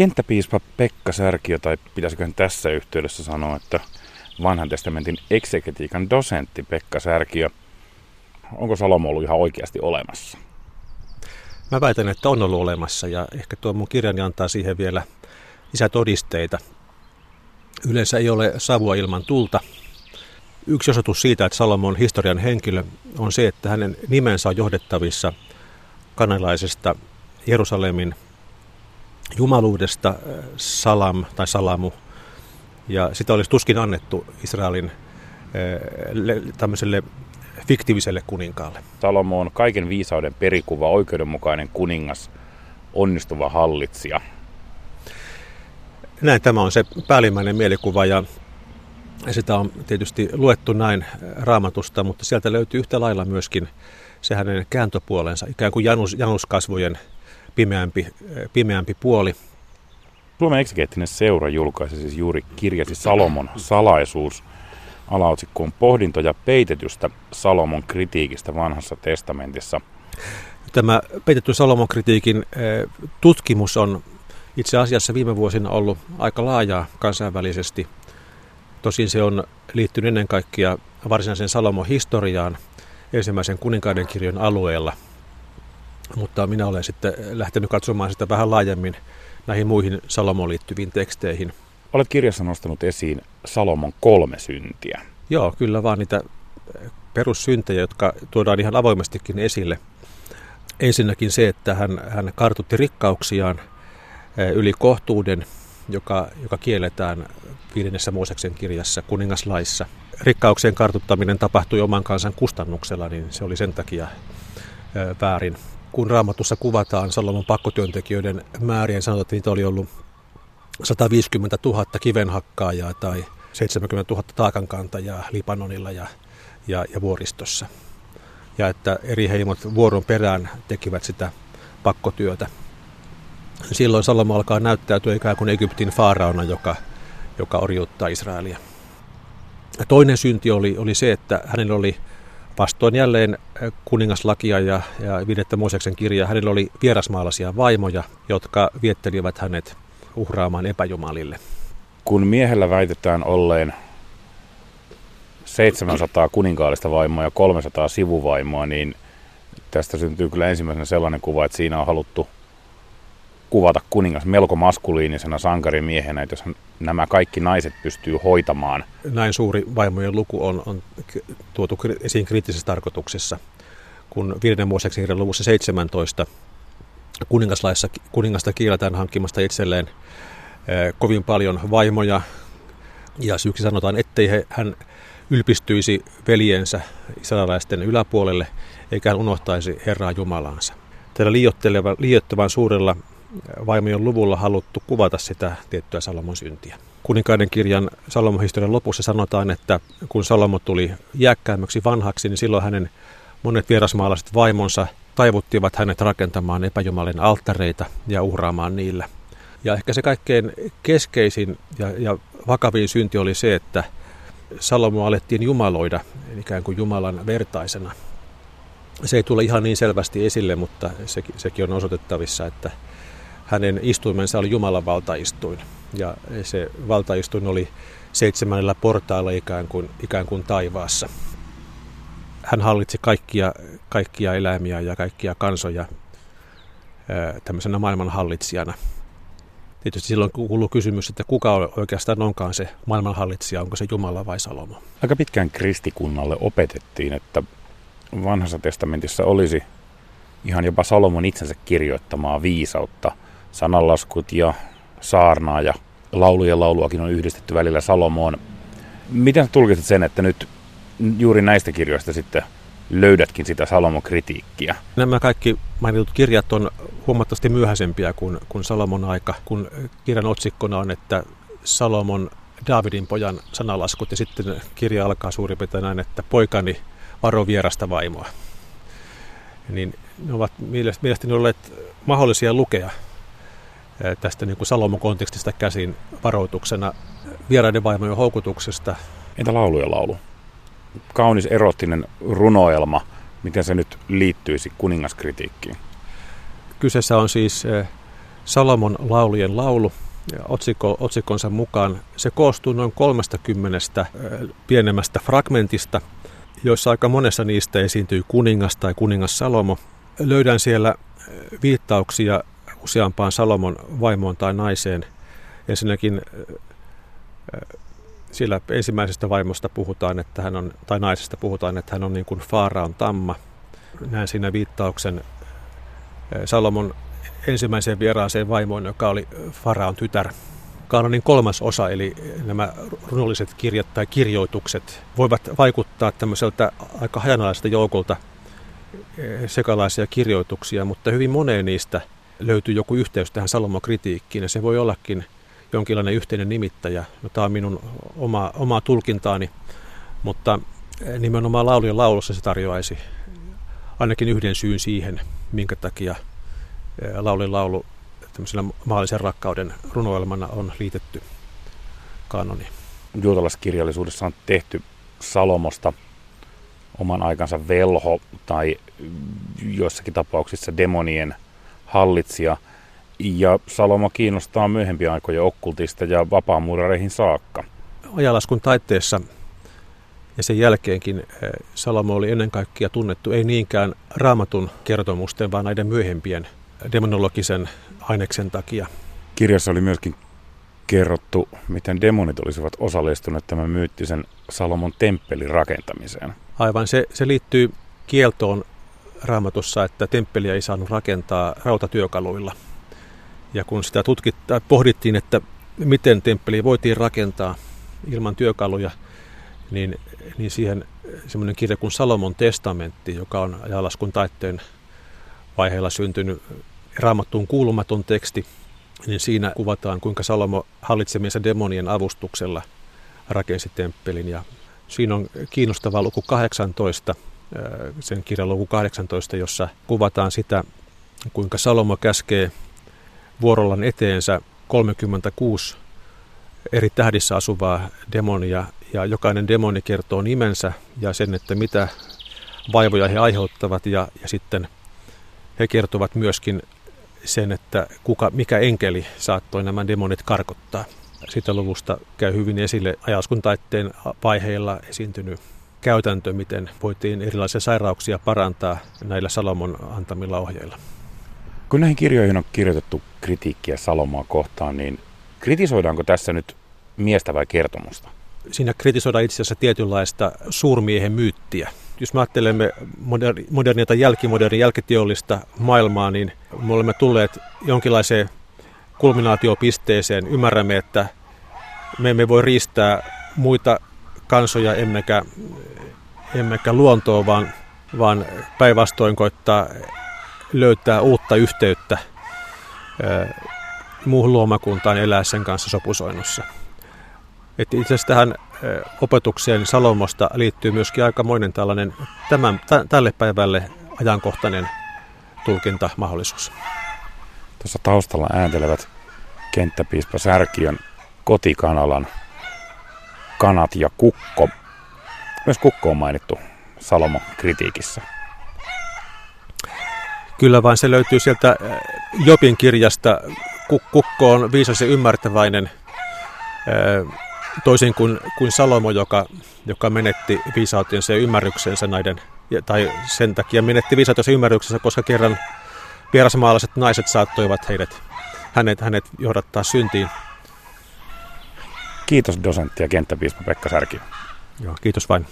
Kenttäpiispa Pekka Särkiö, tai pitäisiköhän tässä yhteydessä sanoa, että vanhan testamentin eksegetiikan dosentti Pekka Särkiö, onko Salomo ollut ihan oikeasti olemassa? Mä väitän, että on ollut olemassa ja ehkä tuo mun kirjani antaa siihen vielä lisätodisteita. Yleensä ei ole savua ilman tulta. Yksi osoitus siitä, että Salomo on historian henkilö, on se, että hänen nimensä on johdettavissa kanalaisesta Jerusalemin jumaluudesta äh, salam tai salamu. Ja sitä olisi tuskin annettu Israelin äh, tämmöiselle fiktiiviselle kuninkaalle. Salomo on kaiken viisauden perikuva, oikeudenmukainen kuningas, onnistuva hallitsija. Näin tämä on se päällimmäinen mielikuva ja sitä on tietysti luettu näin raamatusta, mutta sieltä löytyy yhtä lailla myöskin se hänen kääntöpuolensa, ikään kuin janus, januskasvojen pimeämpi, pimeämpi puoli. Suomen eksegeettinen seura julkaisi siis juuri kirjasi Salomon salaisuus. Alaotsikko on pohdintoja peitetystä Salomon kritiikistä vanhassa testamentissa. Tämä peitetty Salomon kritiikin eh, tutkimus on itse asiassa viime vuosina ollut aika laajaa kansainvälisesti. Tosin se on liittynyt ennen kaikkea varsinaisen Salomon historiaan ensimmäisen kuninkaiden kirjon alueella. Mutta minä olen sitten lähtenyt katsomaan sitä vähän laajemmin näihin muihin Salomon liittyviin teksteihin. Olet kirjassa nostanut esiin Salomon kolme syntiä. Joo, kyllä vaan niitä perussyntejä, jotka tuodaan ihan avoimestikin esille. Ensinnäkin se, että hän, hän kartutti rikkauksiaan yli kohtuuden, joka, joka kielletään viidennessä Mooseksen kirjassa kuningaslaissa. Rikkauksien kartuttaminen tapahtui oman kansan kustannuksella, niin se oli sen takia väärin. Kun raamatussa kuvataan Salomon pakkotyöntekijöiden määriä, sanotaan, että niitä oli ollut 150 000 kivenhakkaajaa tai 70 000 taakankantajaa Libanonilla ja, ja, ja vuoristossa. Ja että eri heimot vuoron perään tekivät sitä pakkotyötä. Silloin Salomo alkaa näyttäytyä ikään kuin Egyptin faaraona, joka, joka orjuuttaa Israelia. Toinen synti oli, oli se, että hänellä oli vastoin jälleen kuningaslakia ja, ja viidettä Mooseksen kirjaa, hänellä oli vierasmaalaisia vaimoja, jotka viettelivät hänet uhraamaan epäjumalille. Kun miehellä väitetään olleen 700 kuninkaallista vaimoa ja 300 sivuvaimoa, niin tästä syntyy kyllä ensimmäisenä sellainen kuva, että siinä on haluttu kuvata kuningas melko maskuliinisena sankarimiehenä, että jos nämä kaikki naiset pystyy hoitamaan. Näin suuri vaimojen luku on, on tuotu esiin kriittisessä tarkoituksessa, kun viiden Mooseksen luvussa 17 kuningaslaissa kuningasta kielletään hankkimasta itselleen eh, kovin paljon vaimoja, ja syyksi sanotaan, ettei hän ylpistyisi veljensä israelaisten yläpuolelle, eikä hän unohtaisi Herraa Jumalaansa. Tällä liioittavan suurella vaimojen luvulla haluttu kuvata sitä tiettyä Salomon syntiä. Kuninkaiden kirjan Salomon historian lopussa sanotaan, että kun Salomo tuli jääkkäämmäksi vanhaksi, niin silloin hänen monet vierasmaalaiset vaimonsa taivuttivat hänet rakentamaan epäjumalien alttareita ja uhraamaan niillä. Ja ehkä se kaikkein keskeisin ja, ja vakavin synti oli se, että Salomo alettiin jumaloida ikään kuin Jumalan vertaisena. Se ei tule ihan niin selvästi esille, mutta sekin, sekin on osoitettavissa, että hänen istuimensa oli Jumalan valtaistuin. Ja se valtaistuin oli seitsemännellä portailla ikään kuin, ikään kuin taivaassa. Hän hallitsi kaikkia, kaikkia eläimiä ja kaikkia kansoja tämmöisenä maailmanhallitsijana. Tietysti silloin kuuluu kysymys, että kuka oikeastaan onkaan se maailmanhallitsija, onko se Jumala vai Salomo. Aika pitkään kristikunnalle opetettiin, että vanhassa testamentissa olisi ihan jopa Salomon itsensä kirjoittamaa viisautta – sananlaskut ja saarnaa ja laulujen lauluakin on yhdistetty välillä Salomoon. Miten tulkitset sen, että nyt juuri näistä kirjoista sitten löydätkin sitä Salomon kritiikkiä? Nämä kaikki mainitut kirjat on huomattavasti myöhäisempiä kuin, kuin Salomon aika, kun kirjan otsikkona on, että Salomon Davidin pojan sanalaskut ja sitten kirja alkaa suurin piirtein näin, että poikani varo vierasta vaimoa. Niin ne ovat mielestäni olleet mahdollisia lukea tästä niin kuin Salomo-kontekstista käsin varoituksena vieraiden vaimojen houkutuksesta. Entä laulujen laulu? Kaunis erottinen runoelma, miten se nyt liittyisi kuningaskritiikkiin? Kyseessä on siis Salomon laulujen laulu. Otsikko, otsikkonsa mukaan se koostuu noin 30 pienemmästä fragmentista, joissa aika monessa niistä esiintyy kuningas tai kuningas Salomo. Löydän siellä viittauksia useampaan Salomon vaimoon tai naiseen. Ensinnäkin sillä ensimmäisestä vaimosta puhutaan, että hän on, tai naisesta puhutaan, että hän on niin kuin Faaraon tamma. Näen siinä viittauksen Salomon ensimmäiseen vieraaseen vaimoon, joka oli Faraon tytär. Kaanonin kolmas osa, eli nämä runolliset kirjat tai kirjoitukset, voivat vaikuttaa tämmöiseltä aika hajanalaiselta joukolta sekalaisia kirjoituksia, mutta hyvin moneen niistä löytyy joku yhteys tähän Salomon kritiikkiin, ja se voi ollakin jonkinlainen yhteinen nimittäjä. No, tämä on minun oma, omaa tulkintaani, mutta nimenomaan laulujen laulussa se tarjoaisi ainakin yhden syyn siihen, minkä takia laulin laulu tämmöisenä maallisen rakkauden runoelmana on liitetty kanoni. Juutalaiskirjallisuudessa on tehty Salomosta oman aikansa velho tai joissakin tapauksissa demonien hallitsija. Ja Salomo kiinnostaa myöhempiä aikoja okkultista ja vapaamuurareihin saakka. Ajalaskun taitteessa ja sen jälkeenkin eh, Salomo oli ennen kaikkea tunnettu ei niinkään raamatun kertomusten, vaan näiden myöhempien demonologisen aineksen takia. Kirjassa oli myöskin kerrottu, miten demonit olisivat osallistuneet tämän myyttisen Salomon temppelin rakentamiseen. Aivan, se, se liittyy kieltoon raamatussa, että temppeliä ei saanut rakentaa rautatyökaluilla. Ja kun sitä tutkittaa, pohdittiin, että miten temppeli voitiin rakentaa ilman työkaluja, niin, niin siihen semmoinen kirja kuin Salomon testamentti, joka on ajalaskun taitteen vaiheella syntynyt raamattuun kuulumaton teksti, niin siinä kuvataan, kuinka Salomo hallitsemiensa demonien avustuksella rakensi temppelin. Ja siinä on kiinnostava luku 18, sen kirjan luku 18, jossa kuvataan sitä, kuinka Salomo käskee vuorollaan eteensä 36 eri tähdissä asuvaa demonia, ja jokainen demoni kertoo nimensä ja sen, että mitä vaivoja he aiheuttavat, ja, ja sitten he kertovat myöskin sen, että kuka, mikä enkeli saattoi nämä demonit karkottaa. Sitä luvusta käy hyvin esille ajaskuntaitteen vaiheilla esiintynyt käytäntö, miten voitiin erilaisia sairauksia parantaa näillä Salomon antamilla ohjeilla. Kun näihin kirjoihin on kirjoitettu kritiikkiä Salomoa kohtaan, niin kritisoidaanko tässä nyt miestä vai kertomusta? Siinä kritisoidaan itse asiassa tietynlaista suurmiehen myyttiä. Jos me ajattelemme moderni, modernia tai jälkimodernia, jälkiteollista maailmaa, niin me olemme tulleet jonkinlaiseen kulminaatiopisteeseen. Ymmärrämme, että me emme voi riistää muita kansoja emmekä, emmekä luontoa, vaan, vaan päinvastoin koittaa löytää uutta yhteyttä muuhun luomakuntaan elää sen kanssa sopusoinnussa. Et itse asiassa tähän opetukseen Salomosta liittyy myöskin aikamoinen tällainen tämän, tälle päivälle ajankohtainen tulkintamahdollisuus. Tuossa taustalla ääntelevät kenttäpiispa Särkiön kotikanalan kanat ja kukko. Myös kukko on mainittu Salomo kritiikissä. Kyllä vaan se löytyy sieltä Jopin kirjasta. Kukko on viisas ja ymmärtäväinen toisin kuin, kuin Salomo, joka, joka menetti viisautensa ja ymmärryksensä näiden, tai sen takia menetti viisautensa ymmärryksensä, koska kerran vierasmaalaiset naiset saattoivat heidät, hänet, hänet johdattaa syntiin. Kiitos dosentti ja kenttäpiispa Pekka Särki. Joo, kiitos vain.